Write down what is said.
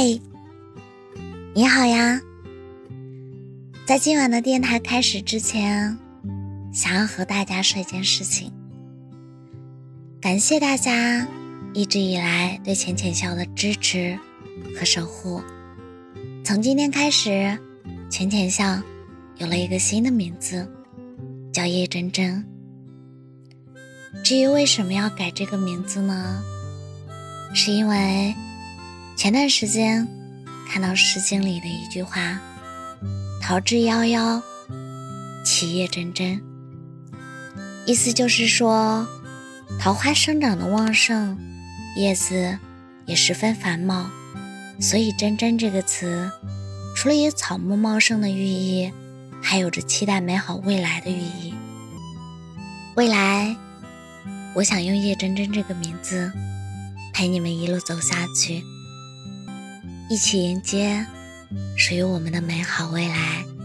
嘿，你好呀！在今晚的电台开始之前，想要和大家说一件事情。感谢大家一直以来对浅浅笑的支持和守护。从今天开始，浅浅笑有了一个新的名字，叫叶真真。至于为什么要改这个名字呢？是因为。前段时间看到《诗经》里的一句话：“桃之夭夭，其叶蓁蓁。”意思就是说，桃花生长的旺盛，叶子也十分繁茂，所以“蓁蓁”这个词，除了有草木茂盛的寓意，还有着期待美好未来的寓意。未来，我想用叶蓁蓁这个名字，陪你们一路走下去。一起迎接属于我们的美好未来。